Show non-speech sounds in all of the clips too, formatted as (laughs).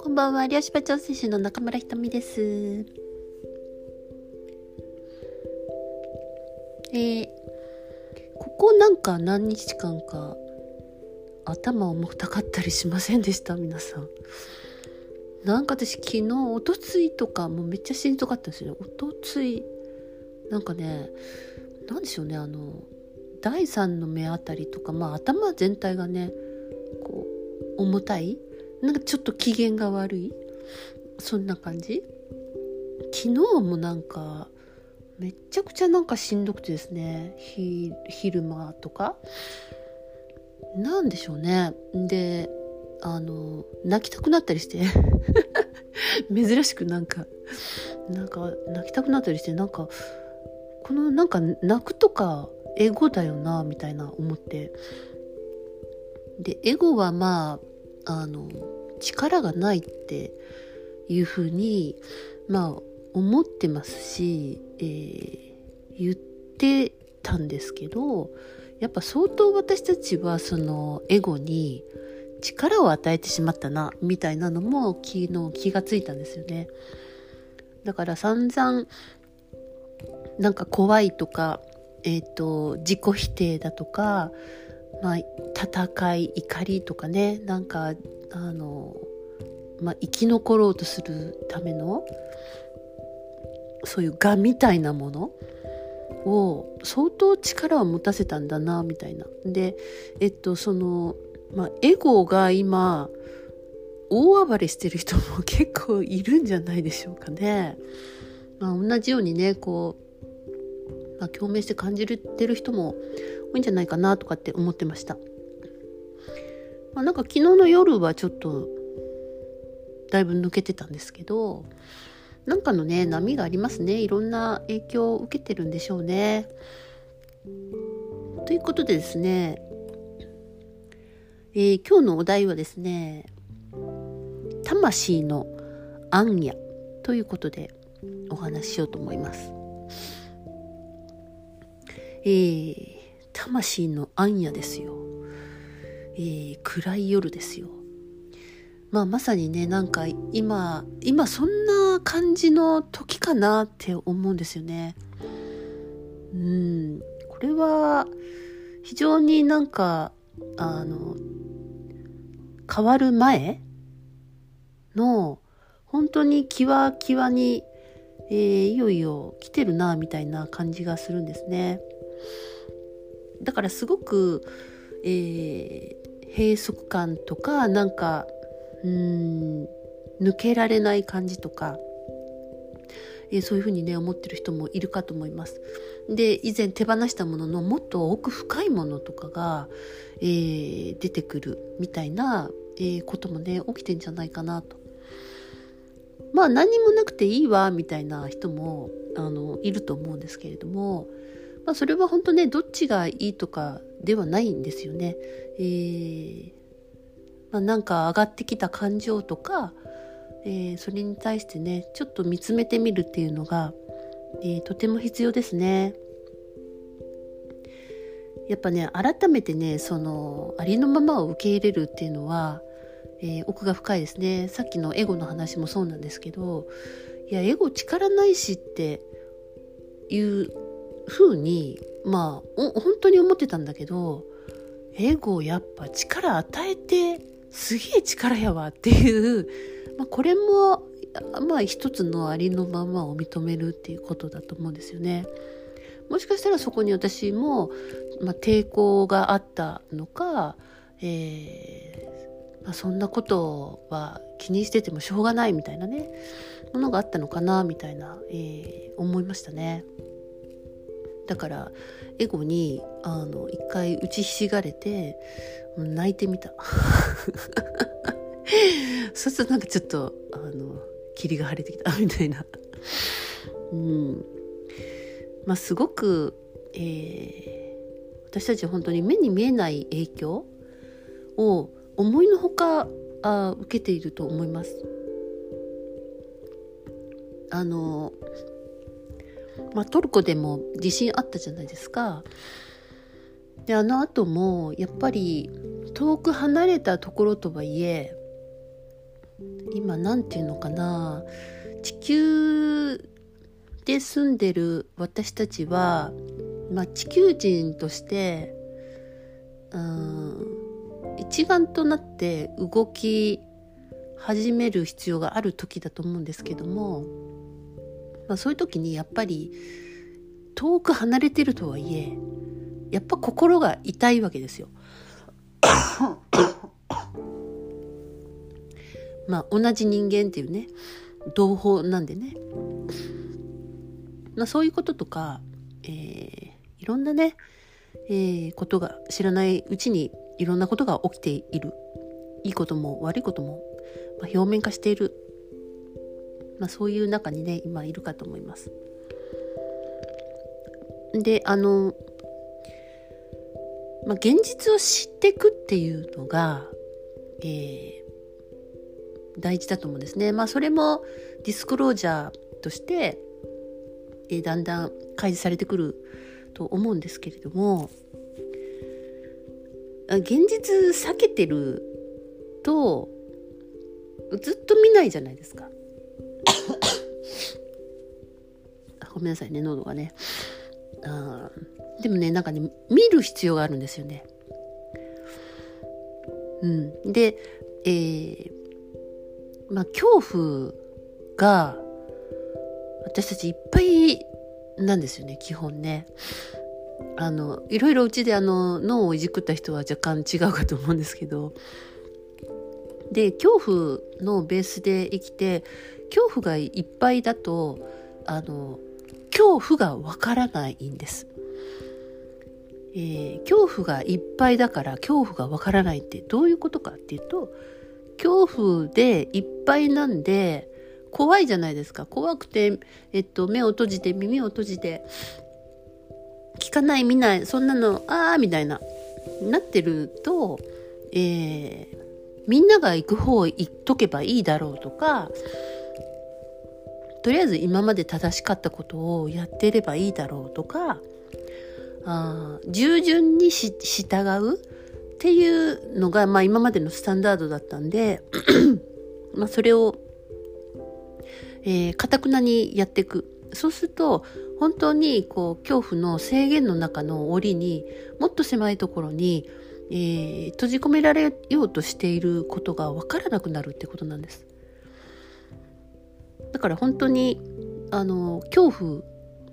こんばんは、漁師場調整士の中村ひとみです。えー、ここなんか何日間か頭重たかったりしませんでした？皆さん。なんか私昨日おとついとかもうめっちゃしんどかったんですよねおとついなんかね何でしょうねあの第三の目あたりとかまあ頭全体がねこう重たい？なんかちょっと機嫌が悪い？そんな感じ？昨日もなんかめっちゃくちゃなんかしんどくてですね。昼間とか。なんでしょうね。であの泣きたくなったりして。(laughs) 珍しくなんかなんか泣きたくなったりしてなんかこのなんか泣くとかエゴだよなみたいな思ってでエゴはまああの力がないっていうふうにまあ思ってますし、えー、言ってたんですけどやっぱ相当私たちはそのエゴに力を与えてしまったなみたいなのも昨日気がついたんですよね。だから散々なんか怖いとかえっ、ー、と自己否定だとか、まあ、戦い怒りとかねなんかあの、まあ、生き残ろうとするためのそういう我みたいなものを相当力を持たせたんだなみたいな。でえっとその、まあ、エゴが今大暴れしてる人も結構いるんじゃないでしょうかね。まあ、同じようにねこうまあ、共鳴して感じてる人も多いんじゃないかなとかって思ってました。まあ、なんか昨日の夜はちょっとだいぶ抜けてたんですけどなんかのね波がありますねいろんな影響を受けてるんでしょうね。ということでですね、えー、今日のお題はですね魂の暗夜ということでお話ししようと思います。えー、魂の暗夜ですよ。えー、暗い夜ですよ。まあまさにね、なんか今、今そんな感じの時かなって思うんですよね。うん、これは非常になんか、あの、変わる前の本当にキワキワに、えー、いよいよ来てるなみたいな感じがするんですね。だからすごく、えー、閉塞感とかなんかうん抜けられない感じとか、えー、そういうふうにね思ってる人もいるかと思います。で以前手放したもののもっと奥深いものとかが、えー、出てくるみたいな、え、こともね起きてんじゃないかなと。まあ何にもなくていいわみたいな人もあのいると思うんですけれどもまあ、それは本当ねどっちがいいとかではないんですよね。えーまあ、なんか上がってきた感情とか、えー、それに対してねちょっと見つめてみるっていうのが、えー、とても必要ですね。やっぱね改めてねそのありのままを受け入れるっていうのは、えー、奥が深いですねさっきのエゴの話もそうなんですけどいやエゴ力ないしっていうふうにまあ本当に思ってたんだけどエゴやっぱ力与えてすげえ力やわっていう、まあ、これもまあ一つのありのままを認めるっていうことだと思うんですよね。もしかしたらそこに私も、まあ、抵抗があったのか、えーまあ、そんなことは気にしててもしょうがないみたいなねものがあったのかなみたいな、えー、思いましたね。だからエゴにあの一回打ちひしがれて泣いてみた。(laughs) そうするとなんかちょっとあの霧が晴れてきたみたいな。うん。まあすごく、えー、私たち本当に目に見えない影響を思いのほかあ受けていると思います。あのまあ、トルコでも地震あったじゃないですか。であの後もやっぱり遠く離れたところとはいえ今何て言うのかな地球で住んでる私たちは、まあ、地球人としてうん一丸となって動き始める必要がある時だと思うんですけども、まあ、そういう時にやっぱり遠く離れてるとはいえやっぱ心が痛いわけですよ。(coughs) まあ同じ人間っていうね同胞なんでね、まあ、そういうこととか、えー、いろんなね、えー、ことが知らないうちにいろんなことが起きているいいことも悪いことも、まあ、表面化している、まあ、そういう中にね今いるかと思います。であの、まあ、現実を知っていくっていうのが、えー、大事だと思うんですね。まあそれもディスクロージャーとして、えー、だんだん開示されてくると思うんですけれども現実避けてるとずっと見ないじゃないですか。めんなさいね喉がね。あでもねなんかね見る必要があるんですよね。うん、で、えー、まあ恐怖が私たちいっぱいなんですよね基本ね。あのいろいろうちであの脳をいじくった人は若干違うかと思うんですけどで恐怖のベースで生きて恐怖がいっぱいだとあの恐怖がわからないんです。えー、恐怖がいっぱいだから恐怖がわからないってどういうことかっていうと恐怖でいっぱいなんで怖いじゃないですか怖くて、えっと、目を閉じて耳を閉じて聞かない見ないそんなのああみたいななってると、えー、みんなが行く方行っとけばいいだろうとかとりあえず今まで正しかったことをやっていればいいだろうとかあ従順に従うっていうのが、まあ、今までのスタンダードだったんで (clears throat) まあそれをかたくなにやっていくそうすると本当にこう恐怖の制限の中の檻にもっと狭いところに、えー、閉じ込められようとしていることが分からなくなるってことなんです。だから本当にあの恐怖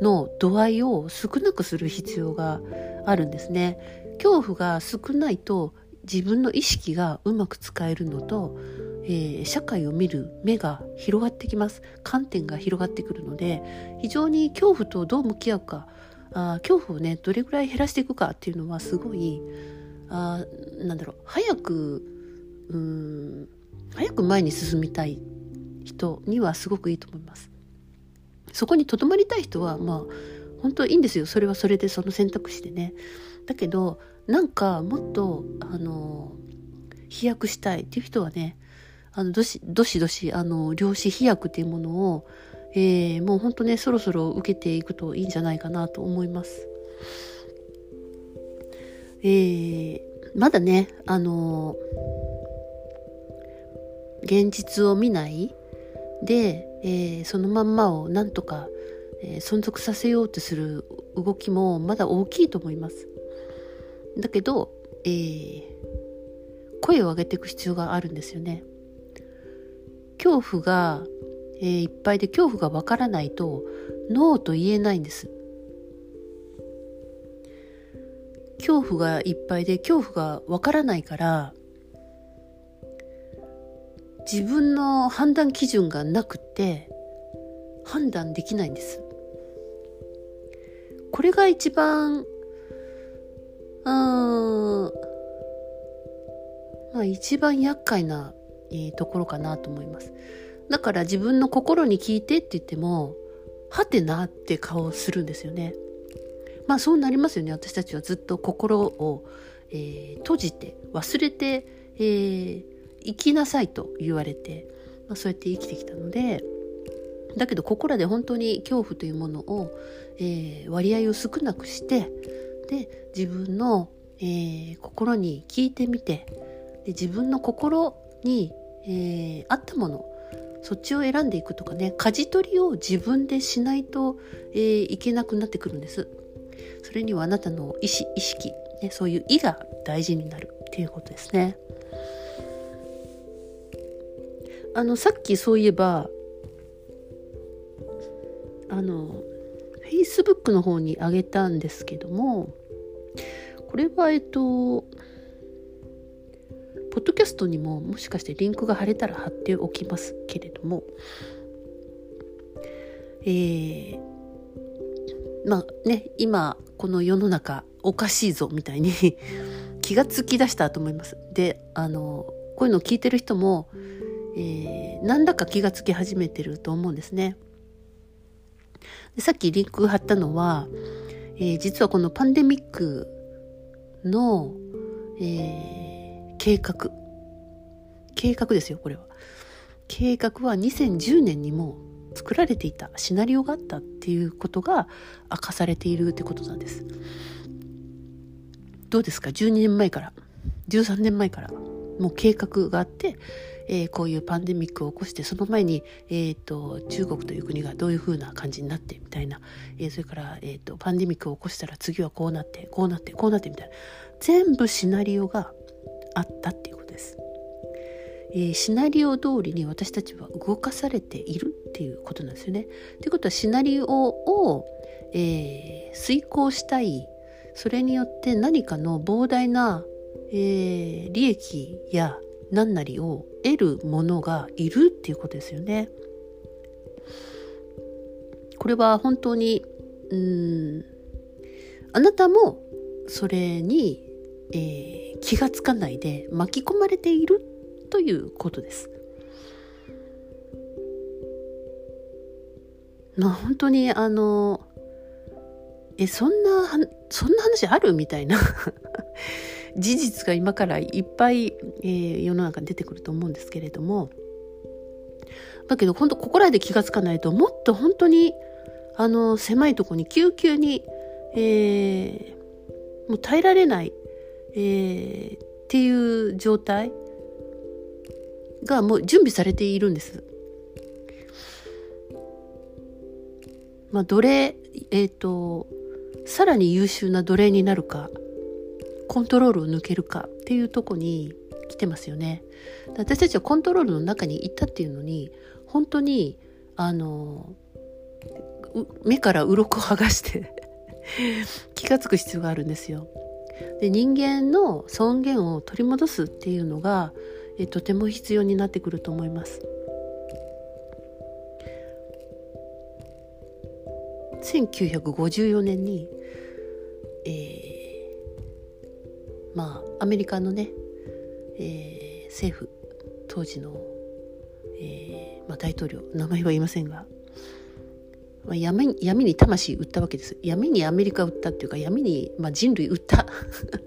の度合いを少なくする必要があるんですね。恐怖が少ないと自分の意識がうまく使えるのと、えー、社会を見る目が広がってきます観点が広がってくるので非常に恐怖とどう向き合うかあ恐怖をねどれぐらい減らしていくかっていうのはすごいあなんだろう早くうん早く前に進みたい人にはすごくいいと思います。そこにとどまりたい人はまあ本当いいんですよそれはそれでその選択肢でね。だけどなんかもっとあの飛躍したいっていう人はねあのどしどしどしあの量子飛躍っていうものを、えー、もうほんとねそろそろ受けていくといいんじゃないかなと思います。えー、まだねあの現実を見ないで、えー、そのまんまをなんとか、えー、存続させようとする動きもまだ大きいと思います。だけど、えー、声を上げていく必要があるんですよね。恐怖が、えー、いっぱいで恐怖がわからないとノーと言えないんです。恐怖がいっぱいで恐怖がわからないから自分の判断基準がなくて判断できないんです。これが一番うんまあ一番厄介な、え、ところかなと思います。だから自分の心に聞いてって言ってもはてなって顔をするんですよね。まあそうなりますよね私たちはずっと心を、えー、閉じて忘れて、えー、生きなさいと言われて、まあ、そうやって生きてきたのでだけどここらで本当に恐怖というものを、えー、割合を少なくしてで自分の、えー、心に聞いてみてで自分の心に、えー、合ったものそっちを選んでいくとかね舵取りを自分でしないと、えー、いけなくなってくるんです。それにはあなたの意思意識、ね、そういう意が大事になるっていうことですね。あのさっきそういえばあの Facebook の方にあげたんですけどもこれはえっとポッドキャストにももしかしてリンクが貼れたら貼っておきますけれどもえー、まあね今この世の中おかしいぞみたいに (laughs) 気がつきだしたと思います。であのこういうのを聞いてる人も、えー、何らか気がつき始めてると思うんですね。でさっきリンク貼ったのは、えー、実はこのパンデミックの、えー、計画。計画ですよこれは。計画は2010年にも作られていたシナリオがあったっていうことが明かされているってことなんです。どうですか？12年前から。13年前からもう計画があってえー、こういうパンデミックを起こしてその前に、えーと、中国という国がどういう風な感じになってみたいな、えー、それから、えーと、パンデミックを起こしたら次はこうなってこうなってこうなってみたいな全部シナリオがあったっていうことです。えー、シナリオ通りに私たちは動かされているっていうことなんですよね。ということはシナリオを、えー、遂行したいそれによって何かの膨大な、えー、利益や何なりを得るものがいるっていうことですよね。これは本当にうんあなたもそれに、えー、気がつかないで巻き込まれているということです。まあ本当にあのえそんなそんな話ある？みたいな事実が今からいっぱい、えー、世の中に出てくると思うんですけれどもだけど本当ここらで気が付かないともっと本当にあの狭いとこに救急に、えー、もう耐えられない、えー、っていう状態がもう準備されているんです。まあ、奴隷、えっ、ー、と、さらに優秀な奴隷になるか、コントロールを抜けるかっていうとこに来てますよね。私たちはコントロールの中に行ったっていうのに本当にあの目から鱗を剥がして (laughs) 気が付く必要があるんですよ。で人間の尊厳を取り戻すっていうのがえとても必要になってくると思います。1954年に、えーまあアメリカのね、えー、政府当時の、えーまあ、大統領名前は言いませんが、まあ、闇闇に魂売ったわけです。闇にアメリカ売ったっていうか闇に、まあ、人類売った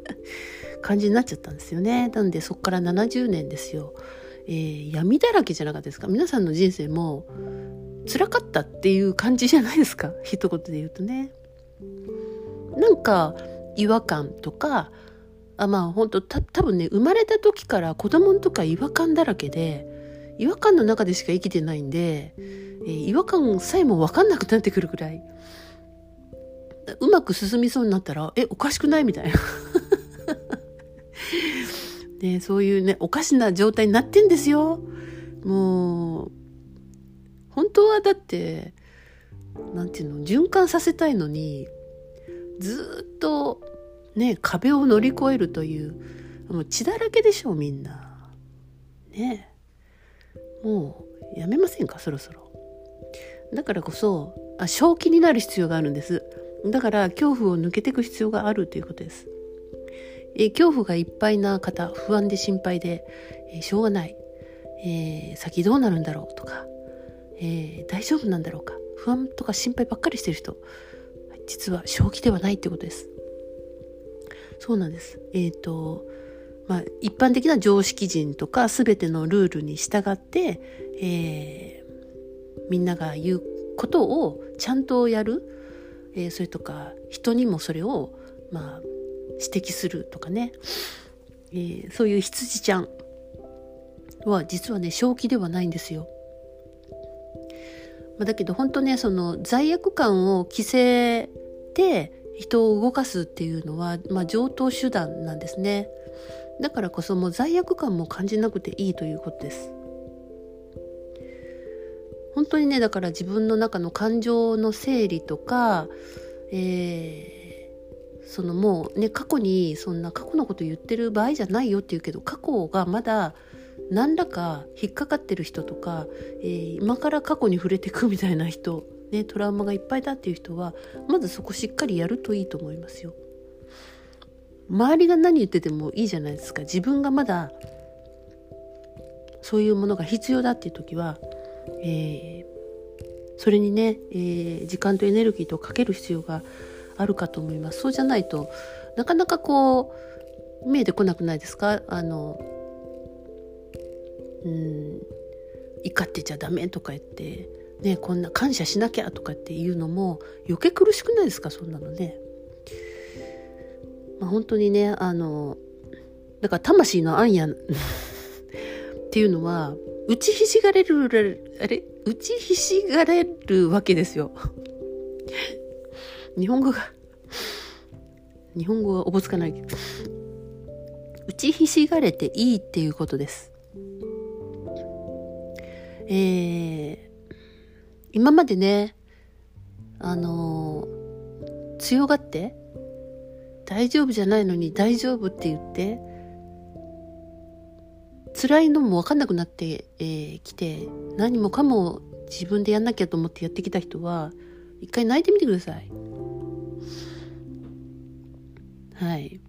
(laughs) 感じになっちゃったんですよね。なんでそこから70年ですよ、えー、闇だらけじゃなかったですか？皆さんの人生も辛かったっていう感じじゃないですか？一言で言うとね。なんか違和感とかあまあ本当た多分ね生まれた時から子供の時は違和感だらけで違和感の中でしか生きてないんで、えー、違和感さえも分かんなくなってくるぐらいうまく進みそうになったらえおかしくないみたいな。(laughs) ね、そういうねおかしな状態になってんですよ。もう本当はだって何て言うの循環させたいのにずっとね壁を乗り越えるというもう血だらけでしょうみんな。ね。もうやめませんかそろそろ。だからこそあ正気になる必要があるんです。だから恐怖を抜けていく必要があるということです。え恐怖がいっぱいな方不安で心配で、えしょうがない、えー、先どうなるんだろうとか、えー、大丈夫なんだろうか。不安とか心配ばっかりしてる人実は正気ではないってことです。そうなんです。えっ、ー、と、まあ、一般的な常識人とか全てのルールに従って、えー、みんなが言うことをちゃんとやる、えー、それとか人にもそれを、まあ、指摘するとかね、えー、そういう羊ちゃんは実はね正気ではないんですよ。まあ、だけど本当ねその罪悪感を着せて人を動かすっていうのは、まあ、上等手段なんですね。だからこそもう罪悪感も感じなくていいということです。本当にねだから自分の中の感情の整理とか、えー、そのもうね過去にそんな過去のこと言ってる場合じゃないよって言うけど過去がまだ何らか引っかかってる人とか、えー、今から過去に触れていくみたいな人、ね、トラウマがいっぱいだっていう人はまずそこしっかりやるといいと思いますよ。周りが何言っててもいいじゃないですか。自分がまだそういうものが必要だっていう時は、えー、それにね、えー、時間とエネルギーとかける必要があるかと思います。そうじゃないとなかなかこう見えてこなくないですか？あのうん怒ってちゃダメとか言ってねこんな感謝しなきゃとかっていうのも余計苦しくないですか？そんなのね。まあ、本当にねあのだから魂の暗夜 (laughs) っていうのは打ちひしがれるあれ？打ちひしがれるわけですよ。(laughs) 日本語が日本語はおぼつかない打ちひしがれていいっていうことです。えー、今までねあのー、強がって大丈夫じゃないのに大丈夫って言って辛いのも分かんなくなってき、えー、て何もかも自分でやんなきゃと思ってやってきた人は一回泣いてみてください。はい。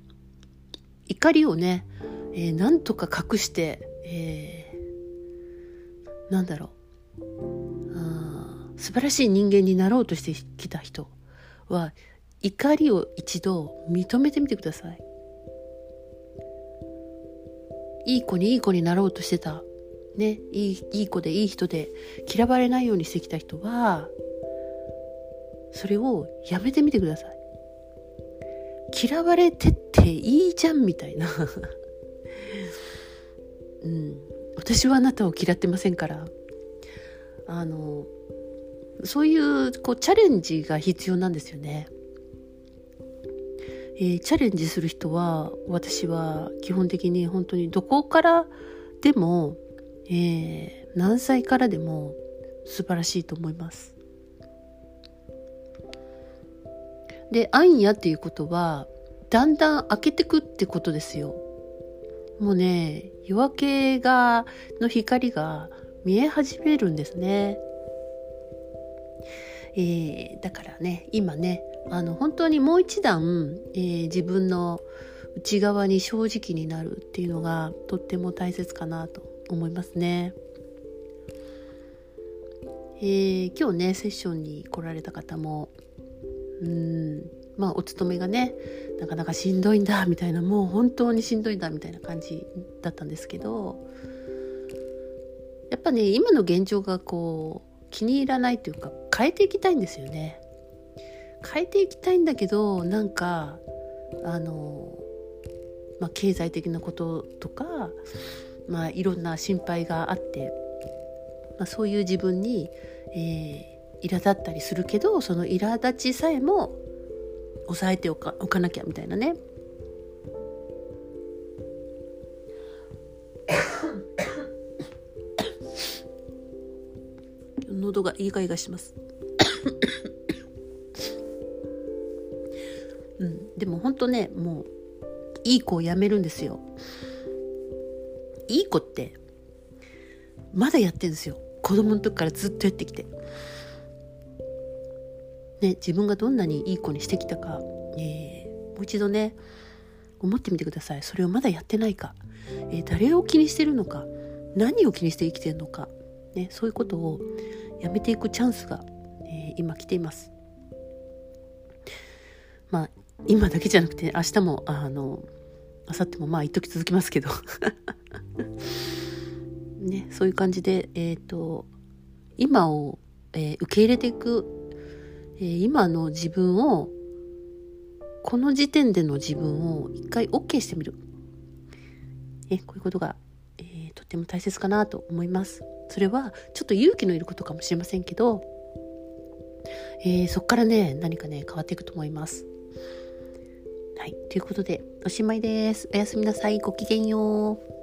怒りをね、えー、なんとか隠して、えー、なんだろう素晴らしい人間になろうとしてきた人は怒りを一度認めてみてください。いい子にいい子になろうとしてた、ね、いいいい子でいい人で嫌われないようにしてきた人は、それをやめてみてください。嫌われてっていいじゃんみたいな (laughs) うん。私はあなたを嫌ってませんから。あの、そういうこうチャレンジが必要なんですよね。えー、チャレンジする人は私は基本的に本当にどこからでも、えー、何歳からでも素晴らしいと思います。で暗夜っていうことはだんだん明けてくってことですよ。もうね夜明けがの光が見え始めるんですね。えー、だからね今ねあの本当にもう一段、えー、自分の内側に正直になるっていうのがとっても大切かなと思いますね。えー、今日ねセッションに来られた方もうんまあお勤めがねなかなかしんどいんだみたいなもう本当にしんどいんだみたいな感じだったんですけどやっぱね今の現状がこう気に入らないというか変えていきたいんですよね。変えていきたいんだけどなんかあの、まあ、経済的なこととか、まあ、いろんな心配があって、まあ、そういう自分に、えー、苛立ったりするけどその苛立ちさえも抑えておかおかなきゃみたいなね。喉がいいかいがします。うん、でも本当ねもういい子をやめるんですよ。いい子ってまだやってんですよ。子供の時からずっとやってきて。ね自分がどんなにいい子にしてきたか、えー、もう一度ね思ってみてください。それをまだやってないか、えー、誰を気にしてるのか。何を気にして生きてるのか、ね、そういうことをやめていくチャンスが、えー、今来ていますまあ今だけじゃなくて明日もあの明後日もまあ一時続きますけど (laughs) ねそういう感じでえ、ー、と今を、えー、受け入れていく、えー、今の自分をこの時点での自分を一回 OK してみる。えこういうことが、えー、とっても大切かなと思います。それはちょっと勇気のいることかもしれませんけど、えー、そこからね、何かね、変わっていくと思います。はい。ということで、おしまいです。おやすみなさい。ごきげんよう。